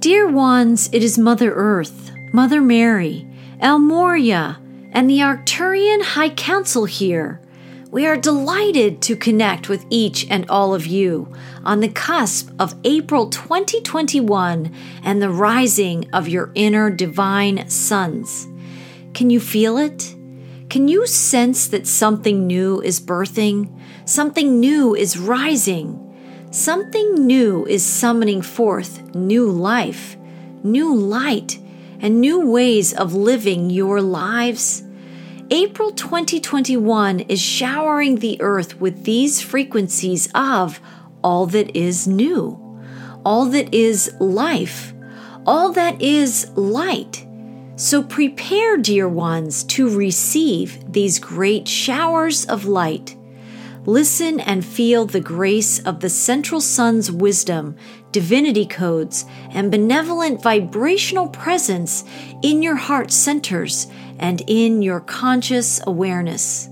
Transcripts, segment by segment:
Dear ones, it is Mother Earth, Mother Mary, El Morya, and the Arcturian High Council here. We are delighted to connect with each and all of you on the cusp of April 2021 and the rising of your inner divine suns. Can you feel it? Can you sense that something new is birthing? Something new is rising? Something new is summoning forth new life, new light, and new ways of living your lives? April 2021 is showering the earth with these frequencies of all that is new, all that is life, all that is light. So prepare, dear ones, to receive these great showers of light. Listen and feel the grace of the Central Sun's wisdom, divinity codes, and benevolent vibrational presence in your heart centers and in your conscious awareness.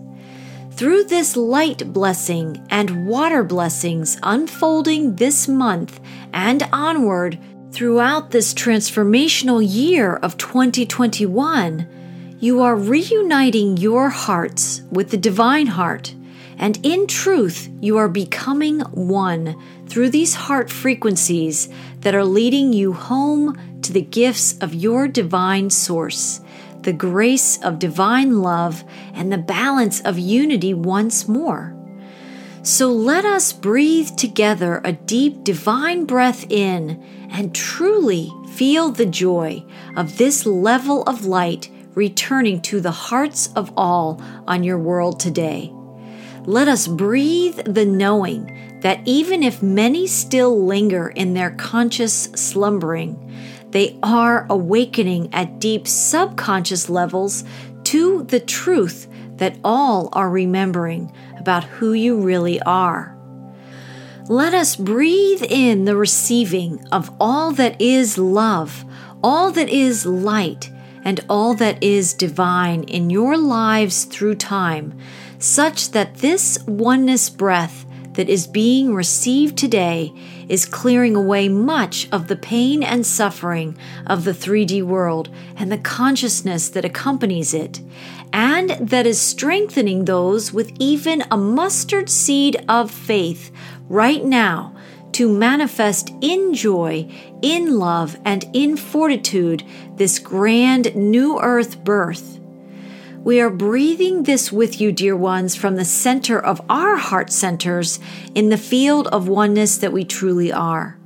Through this light blessing and water blessings unfolding this month and onward throughout this transformational year of 2021, you are reuniting your hearts with the divine heart. And in truth, you are becoming one through these heart frequencies that are leading you home to the gifts of your divine source the grace of divine love, and the balance of unity once more. So let us breathe together a deep divine breath in and truly feel the joy of this level of light returning to the hearts of all on your world today. Let us breathe the knowing that even if many still linger in their conscious slumbering, they are awakening at deep subconscious levels to the truth that all are remembering about who you really are. Let us breathe in the receiving of all that is love, all that is light, and all that is divine in your lives through time, such that this oneness breath that is being received today is clearing away much of the pain and suffering of the 3D world and the consciousness that accompanies it, and that is strengthening those with even a mustard seed of faith right now to manifest in joy, in love, and in fortitude this grand new earth birth we are breathing this with you, dear ones, from the center of our heart centers in the field of oneness that we truly are.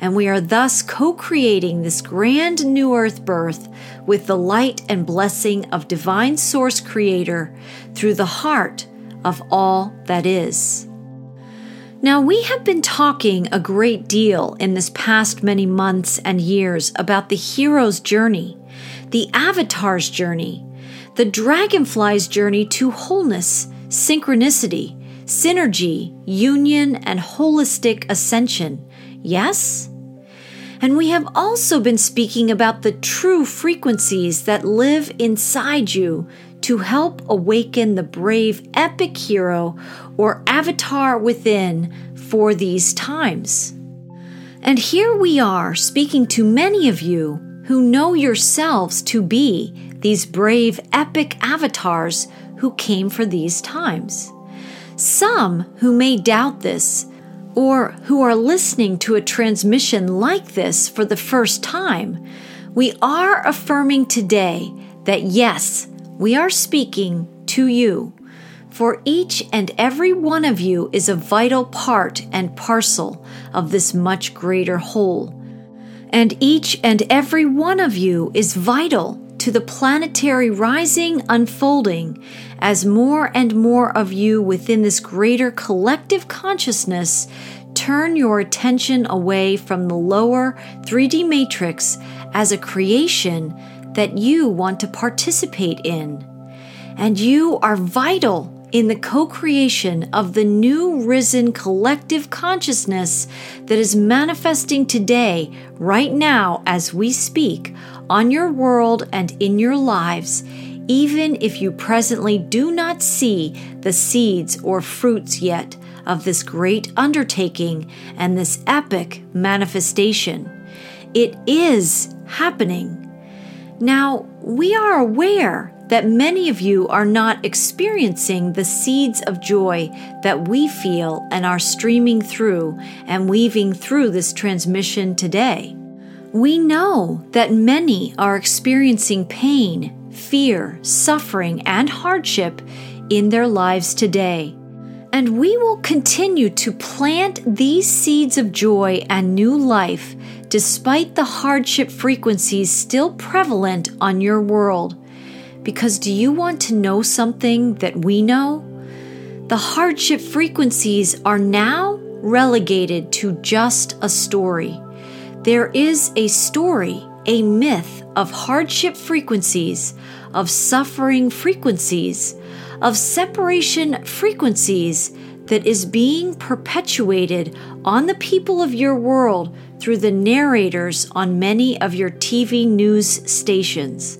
And we are thus co creating this grand new earth birth with the light and blessing of Divine Source Creator through the heart of all that is. Now, we have been talking a great deal in this past many months and years about the hero's journey, the avatar's journey, the dragonfly's journey to wholeness, synchronicity, synergy, union, and holistic ascension. Yes? And we have also been speaking about the true frequencies that live inside you to help awaken the brave epic hero or avatar within for these times. And here we are speaking to many of you who know yourselves to be these brave, epic avatars who came for these times. Some who may doubt this, or who are listening to a transmission like this for the first time, we are affirming today that yes, we are speaking to you. For each and every one of you is a vital part and parcel of this much greater whole. And each and every one of you is vital to the planetary rising unfolding as more and more of you within this greater collective consciousness turn your attention away from the lower 3D matrix as a creation that you want to participate in. And you are vital in the co creation of the new risen collective consciousness that is manifesting today, right now, as we speak, on your world and in your lives, even if you presently do not see the seeds or fruits yet of this great undertaking and this epic manifestation. It is happening. Now, we are aware that many of you are not experiencing the seeds of joy that we feel and are streaming through and weaving through this transmission today. We know that many are experiencing pain, fear, suffering, and hardship in their lives today. And we will continue to plant these seeds of joy and new life despite the hardship frequencies still prevalent on your world. Because do you want to know something that we know? The hardship frequencies are now relegated to just a story. There is a story, a myth of hardship frequencies, of suffering frequencies, of separation frequencies that is being perpetuated on the people of your world through the narrators on many of your TV news stations.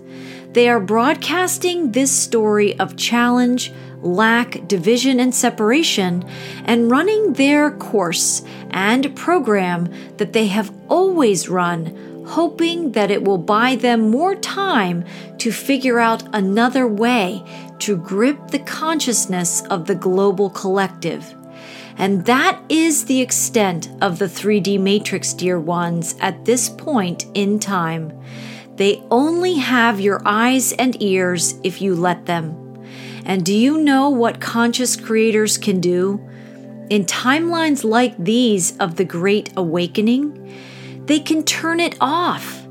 They are broadcasting this story of challenge, lack, division, and separation, and running their course and program that they have always run, hoping that it will buy them more time to figure out another way to grip the consciousness of the global collective. And that is the extent of the 3D matrix, dear ones, at this point in time. They only have your eyes and ears if you let them. And do you know what conscious creators can do? In timelines like these of the Great Awakening, they can turn it off.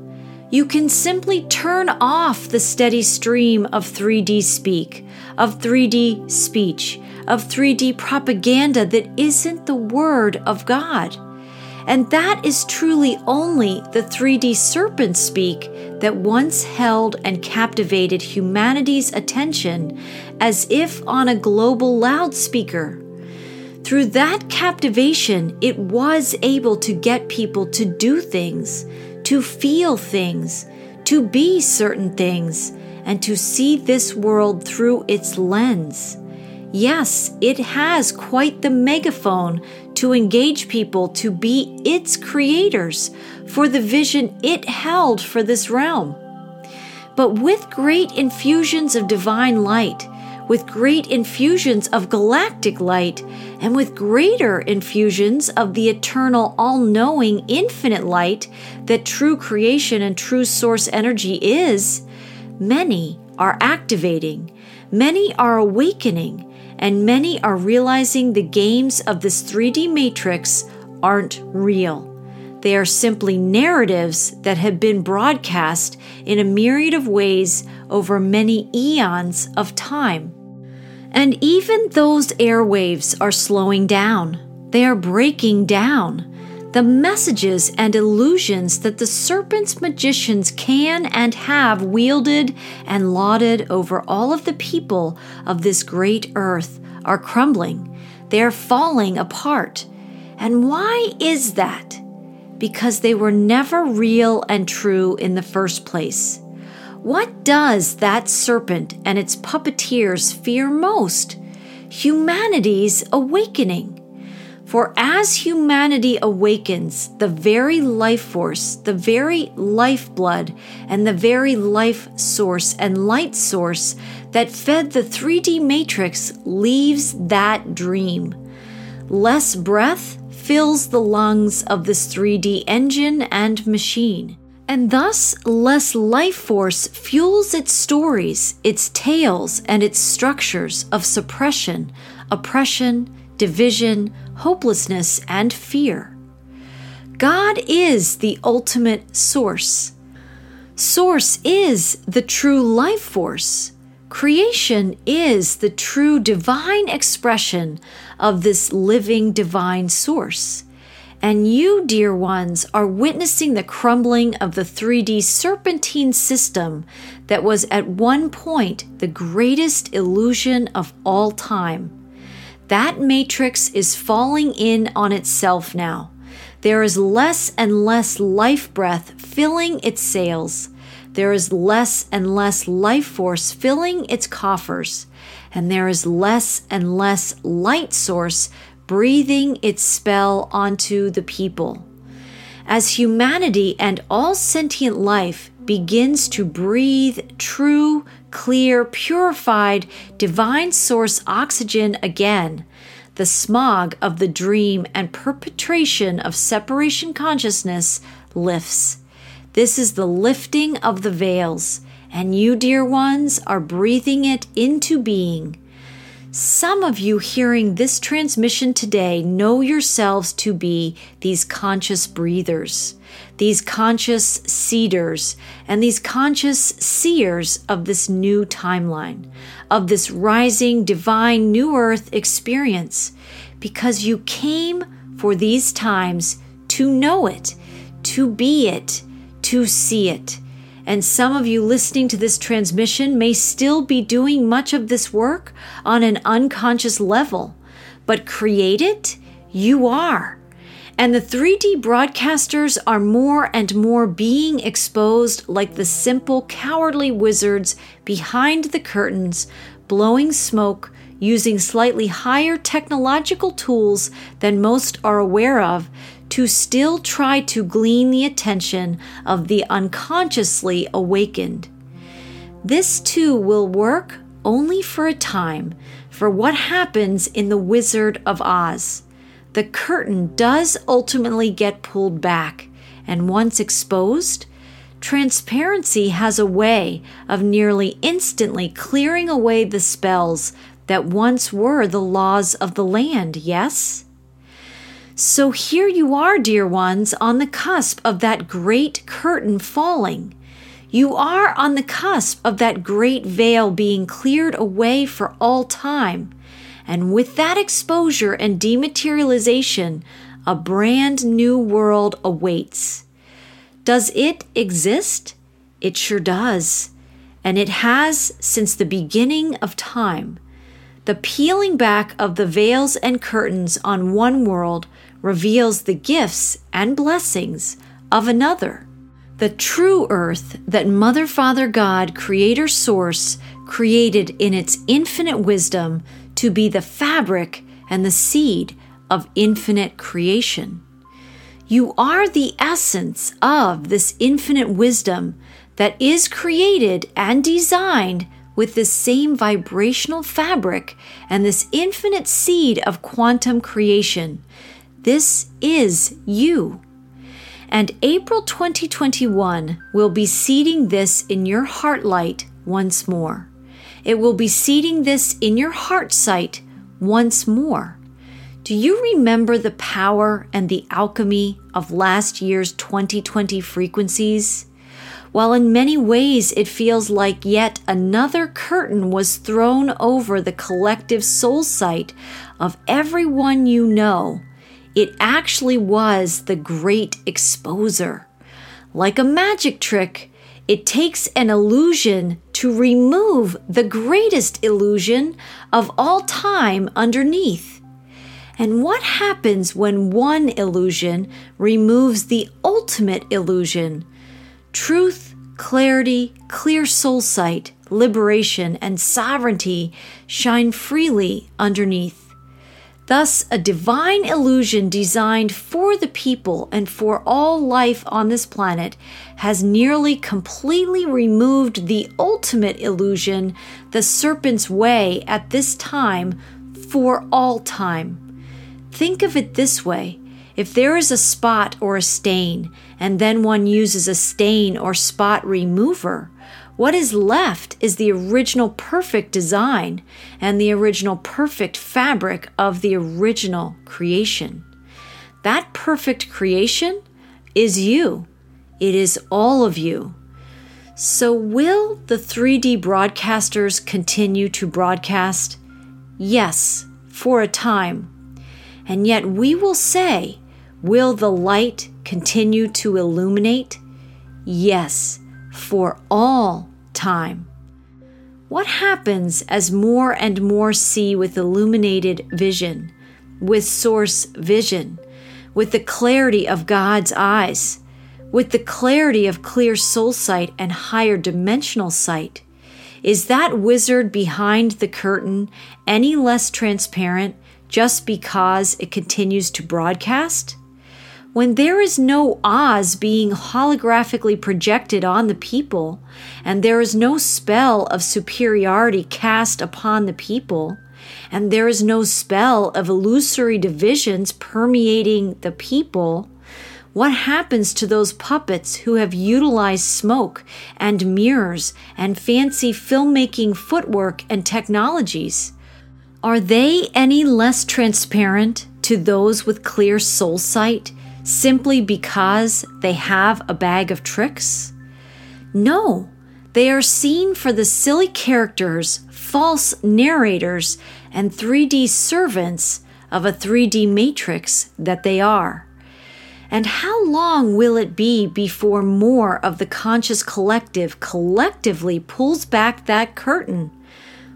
You can simply turn off the steady stream of 3D speak, of 3D speech, of 3D propaganda that isn't the Word of God. And that is truly only the 3D serpent speak that once held and captivated humanity's attention as if on a global loudspeaker. Through that captivation, it was able to get people to do things, to feel things, to be certain things, and to see this world through its lens. Yes, it has quite the megaphone to engage people to be its creators for the vision it held for this realm. But with great infusions of divine light, with great infusions of galactic light, and with greater infusions of the eternal, all knowing, infinite light that true creation and true source energy is, many are activating, many are awakening and many are realizing the games of this 3D matrix aren't real. They are simply narratives that have been broadcast in a myriad of ways over many eons of time. And even those airwaves are slowing down. They are breaking down the messages and illusions that the serpent's magicians can and have wielded and lauded over all of the people of this great earth are crumbling. They are falling apart. And why is that? Because they were never real and true in the first place. What does that serpent and its puppeteers fear most? Humanity's awakening. For as humanity awakens, the very life force, the very lifeblood, and the very life source and light source that fed the 3D matrix leaves that dream. Less breath fills the lungs of this 3D engine and machine. And thus, less life force fuels its stories, its tales, and its structures of suppression, oppression, division, hopelessness, and fear. God is the ultimate source. Source is the true life force. Creation is the true divine expression of this living divine source. And you, dear ones, are witnessing the crumbling of the 3D serpentine system that was at one point the greatest illusion of all time. That matrix is falling in on itself now. There is less and less life breath filling its sails. There is less and less life force filling its coffers. And there is less and less light source breathing its spell onto the people. as humanity and all sentient life begins to breathe true, clear, purified, divine source oxygen again, the smog of the dream and perpetration of separation consciousness lifts. This is the lifting of the veils, and you, dear ones, are breathing it into being. Some of you hearing this transmission today know yourselves to be these conscious breathers, these conscious seeders, and these conscious seers of this new timeline, of this rising divine new earth experience, because you came for these times to know it, to be it, to see it. And some of you listening to this transmission may still be doing much of this work on an unconscious level, but create it, you are. And the 3D broadcasters are more and more being exposed like the simple, cowardly wizards behind the curtains, blowing smoke, using slightly higher technological tools than most are aware of to still try to glean the attention of the unconsciously awakened. This too will work only for a time, for what happens in The Wizard of Oz. The curtain does ultimately get pulled back, and once exposed, transparency has a way of nearly instantly clearing away the spells that once were the laws of the land, yes? So here you are, dear ones, on the cusp of that great curtain falling. You are on the cusp of that great veil being cleared away for all time. And with that exposure and dematerialization, a brand new world awaits. Does it exist? It sure does. And it has since the beginning of time. The peeling back of the veils and curtains on one world reveals the gifts and blessings of another. The true earth that Mother, Father, God, Creator Source, created in its infinite wisdom to be the fabric and the seed of infinite creation. You are the essence of this infinite wisdom that is created and designed with this same vibrational fabric and this infinite seed of quantum creation this is you. And April 2021 will be seeding this in your heart light once more. It will be seeding this in your heart sight once more. Do you remember the power and the alchemy of last year's 2020 frequencies? While in many ways it feels like yet another curtain was thrown over the collective soul sight of everyone you know, it actually was the great exposer. Like a magic trick, it takes an illusion to remove the greatest illusion of all time underneath. And what happens when one illusion removes the ultimate illusion? Truth, clarity, clear soul sight, liberation, and sovereignty shine freely underneath. Thus, a divine illusion designed for the people and for all life on this planet has nearly completely removed the ultimate illusion, the serpent's way, at this time for all time. Think of it this way if there is a spot or a stain, and then one uses a stain or spot remover, what is left is the original perfect design and the original perfect fabric of the original creation. That perfect creation is you. It is all of you. So, will the 3D broadcasters continue to broadcast? Yes, for a time. And yet, we will say, will the light continue to illuminate? Yes for all time. What happens as more and more see with illuminated vision, with source vision, with the clarity of God's eyes, with the clarity of clear soul sight and higher dimensional sight? Is that wizard behind the curtain any less transparent just because it continues to broadcast? When there is no Oz being holographically projected on the people, and there is no spell of superiority cast upon the people, and there is no spell of illusory divisions permeating the people, what happens to those puppets who have utilized smoke and mirrors and fancy filmmaking footwork and technologies? Are they any less transparent to those with clear soul sight simply because they have a bag of tricks? No, they are seen for the silly characters, false narrators, and 3D servants of a 3D matrix that they are. And how long will it be before more of the conscious collective collectively pulls back that curtain?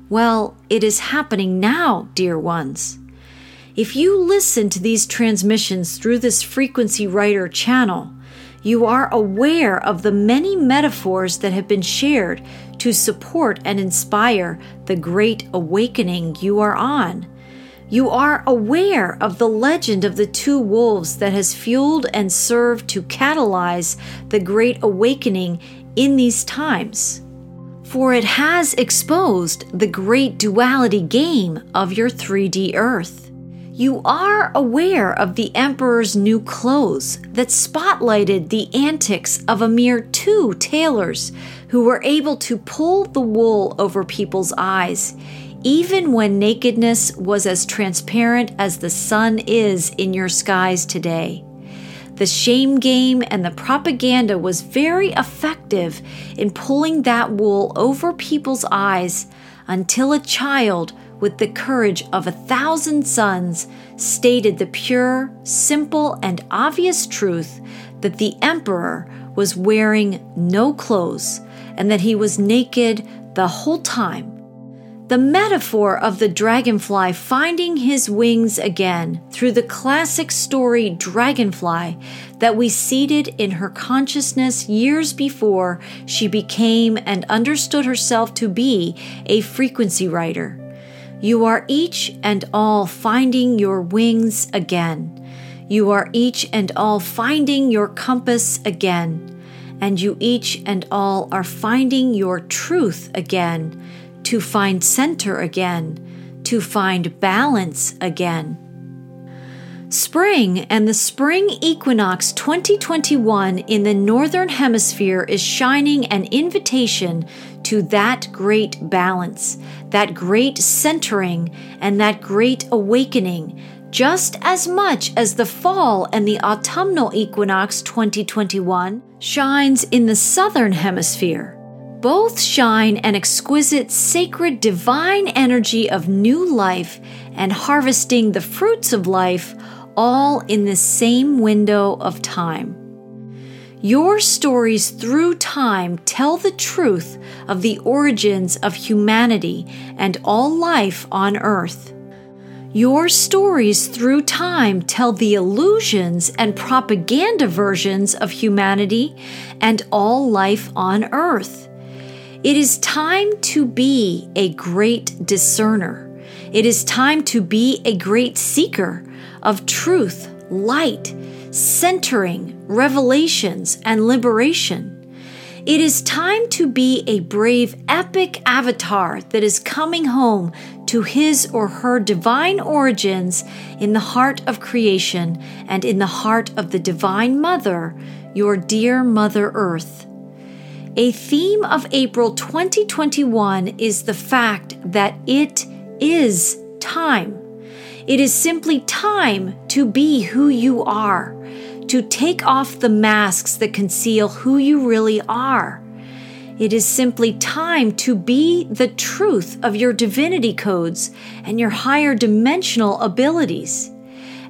Well, it is happening now, dear ones. If you listen to these transmissions through this frequency writer channel, you are aware of the many metaphors that have been shared to support and inspire the great awakening you are on. You are aware of the legend of the two wolves that has fueled and served to catalyze the great awakening in these times. For it has exposed the great duality game of your 3D Earth. You are aware of the Emperor's new clothes that spotlighted the antics of a mere two tailors who were able to pull the wool over people's eyes, even when nakedness was as transparent as the sun is in your skies today. The shame game and the propaganda was very effective in pulling that wool over people's eyes until a child with the courage of a thousand suns, stated the pure, simple, and obvious truth that the emperor was wearing no clothes and that he was naked the whole time. The metaphor of the dragonfly finding his wings again through the classic story Dragonfly that we seeded in her consciousness years before she became and understood herself to be a frequency writer. You are each and all finding your wings again. You are each and all finding your compass again. And you each and all are finding your truth again, to find center again, to find balance again. Spring and the spring equinox 2021 in the Northern Hemisphere is shining an invitation to that great balance, that great centering, and that great awakening, just as much as the fall and the autumnal equinox 2021 shines in the Southern Hemisphere. Both shine an exquisite, sacred, divine energy of new life and harvesting the fruits of life all in the same window of time. Your stories through time tell the truth of the origins of humanity and all life on earth. Your stories through time tell the illusions and propaganda versions of humanity and all life on earth. It is time to be a great discerner. It is time to be a great seeker of truth, light, centering, revelations, and liberation. It is time to be a brave, epic avatar that is coming home to his or her divine origins in the heart of creation and in the heart of the Divine Mother, your dear Mother Earth. A theme of April 2021 is the fact that it is time. It is simply time to be who you are, to take off the masks that conceal who you really are. It is simply time to be the truth of your divinity codes and your higher dimensional abilities,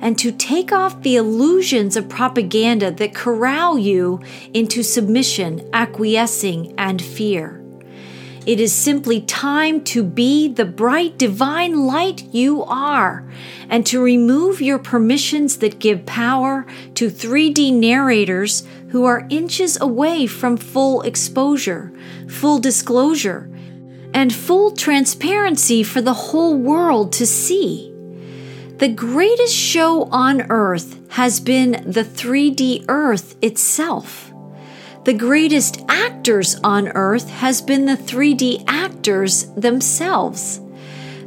and to take off the illusions of propaganda that corral you into submission, acquiescing, and fear. It is simply time to be the bright divine light you are and to remove your permissions that give power to 3D narrators who are inches away from full exposure, full disclosure, and full transparency for the whole world to see. The greatest show on earth has been the 3D earth itself. The greatest actors on earth has been the 3D actors themselves.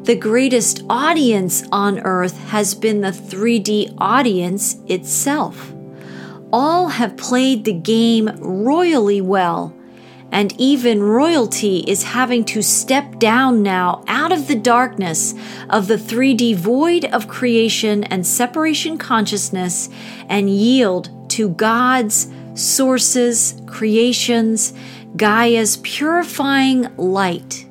The greatest audience on earth has been the 3D audience itself. All have played the game royally well and even royalty is having to step down now out of the darkness of the 3D void of creation and separation consciousness and yield to God's sources, creations, Gaia's purifying light.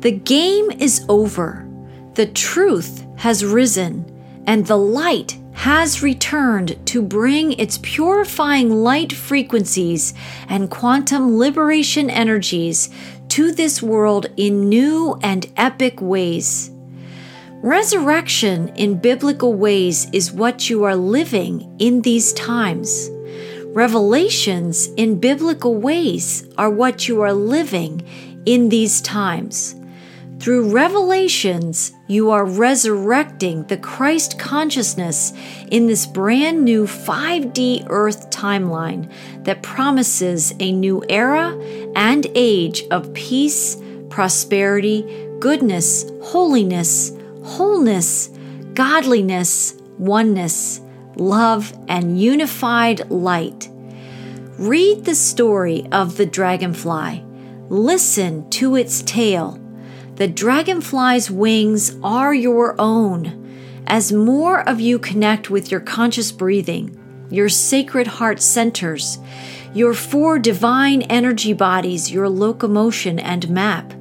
The game is over. The truth has risen, and the light has returned to bring its purifying light frequencies and quantum liberation energies to this world in new and epic ways. Resurrection in biblical ways is what you are living in these times. Revelations in biblical ways are what you are living in these times. Through revelations, you are resurrecting the Christ consciousness in this brand new 5D Earth timeline that promises a new era and age of peace, prosperity, goodness, holiness, wholeness, godliness, oneness, love, and unified light. Read the story of the dragonfly. Listen to its tale the dragonfly's wings are your own. As more of you connect with your conscious breathing, your sacred heart centers, your four divine energy bodies, your locomotion and map,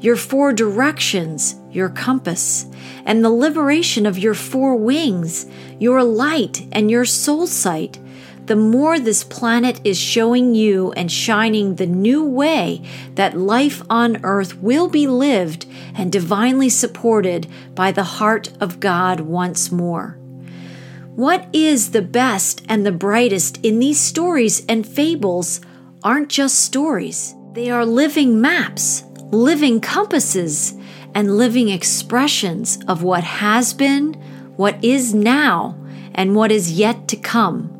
your four directions, your compass, and the liberation of your four wings, your light and your soul sight, the more this planet is showing you and shining the new way that life on earth will be lived and divinely supported by the heart of God once more. What is the best and the brightest in these stories and fables aren't just stories, they are living maps, living compasses, and living expressions of what has been, what is now, and what is yet to come.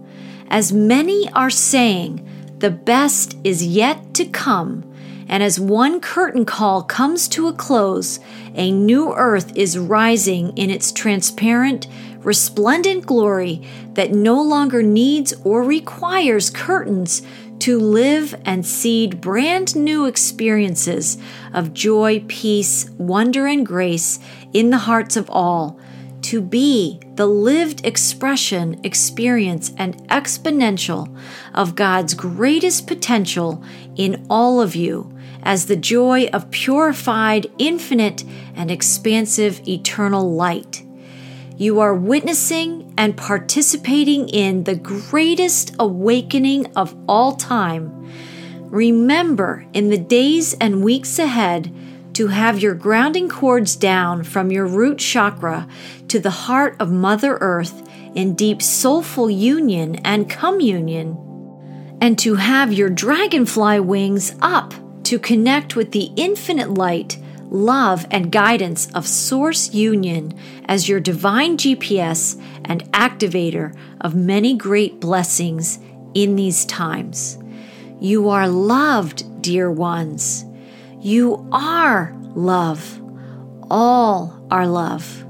As many are saying, the best is yet to come, and as one curtain call comes to a close, a new earth is rising in its transparent, resplendent glory that no longer needs or requires curtains to live and seed brand new experiences of joy, peace, wonder, and grace in the hearts of all to be the lived expression, experience, and exponential of God's greatest potential in all of you as the joy of purified, infinite, and expansive eternal light. You are witnessing and participating in the greatest awakening of all time. Remember, in the days and weeks ahead, to have your grounding cords down from your root chakra to the heart of Mother Earth in deep soulful union and communion, and to have your dragonfly wings up to connect with the infinite light, love, and guidance of Source Union as your divine GPS and activator of many great blessings in these times. You are loved, dear ones. You are love. All are love.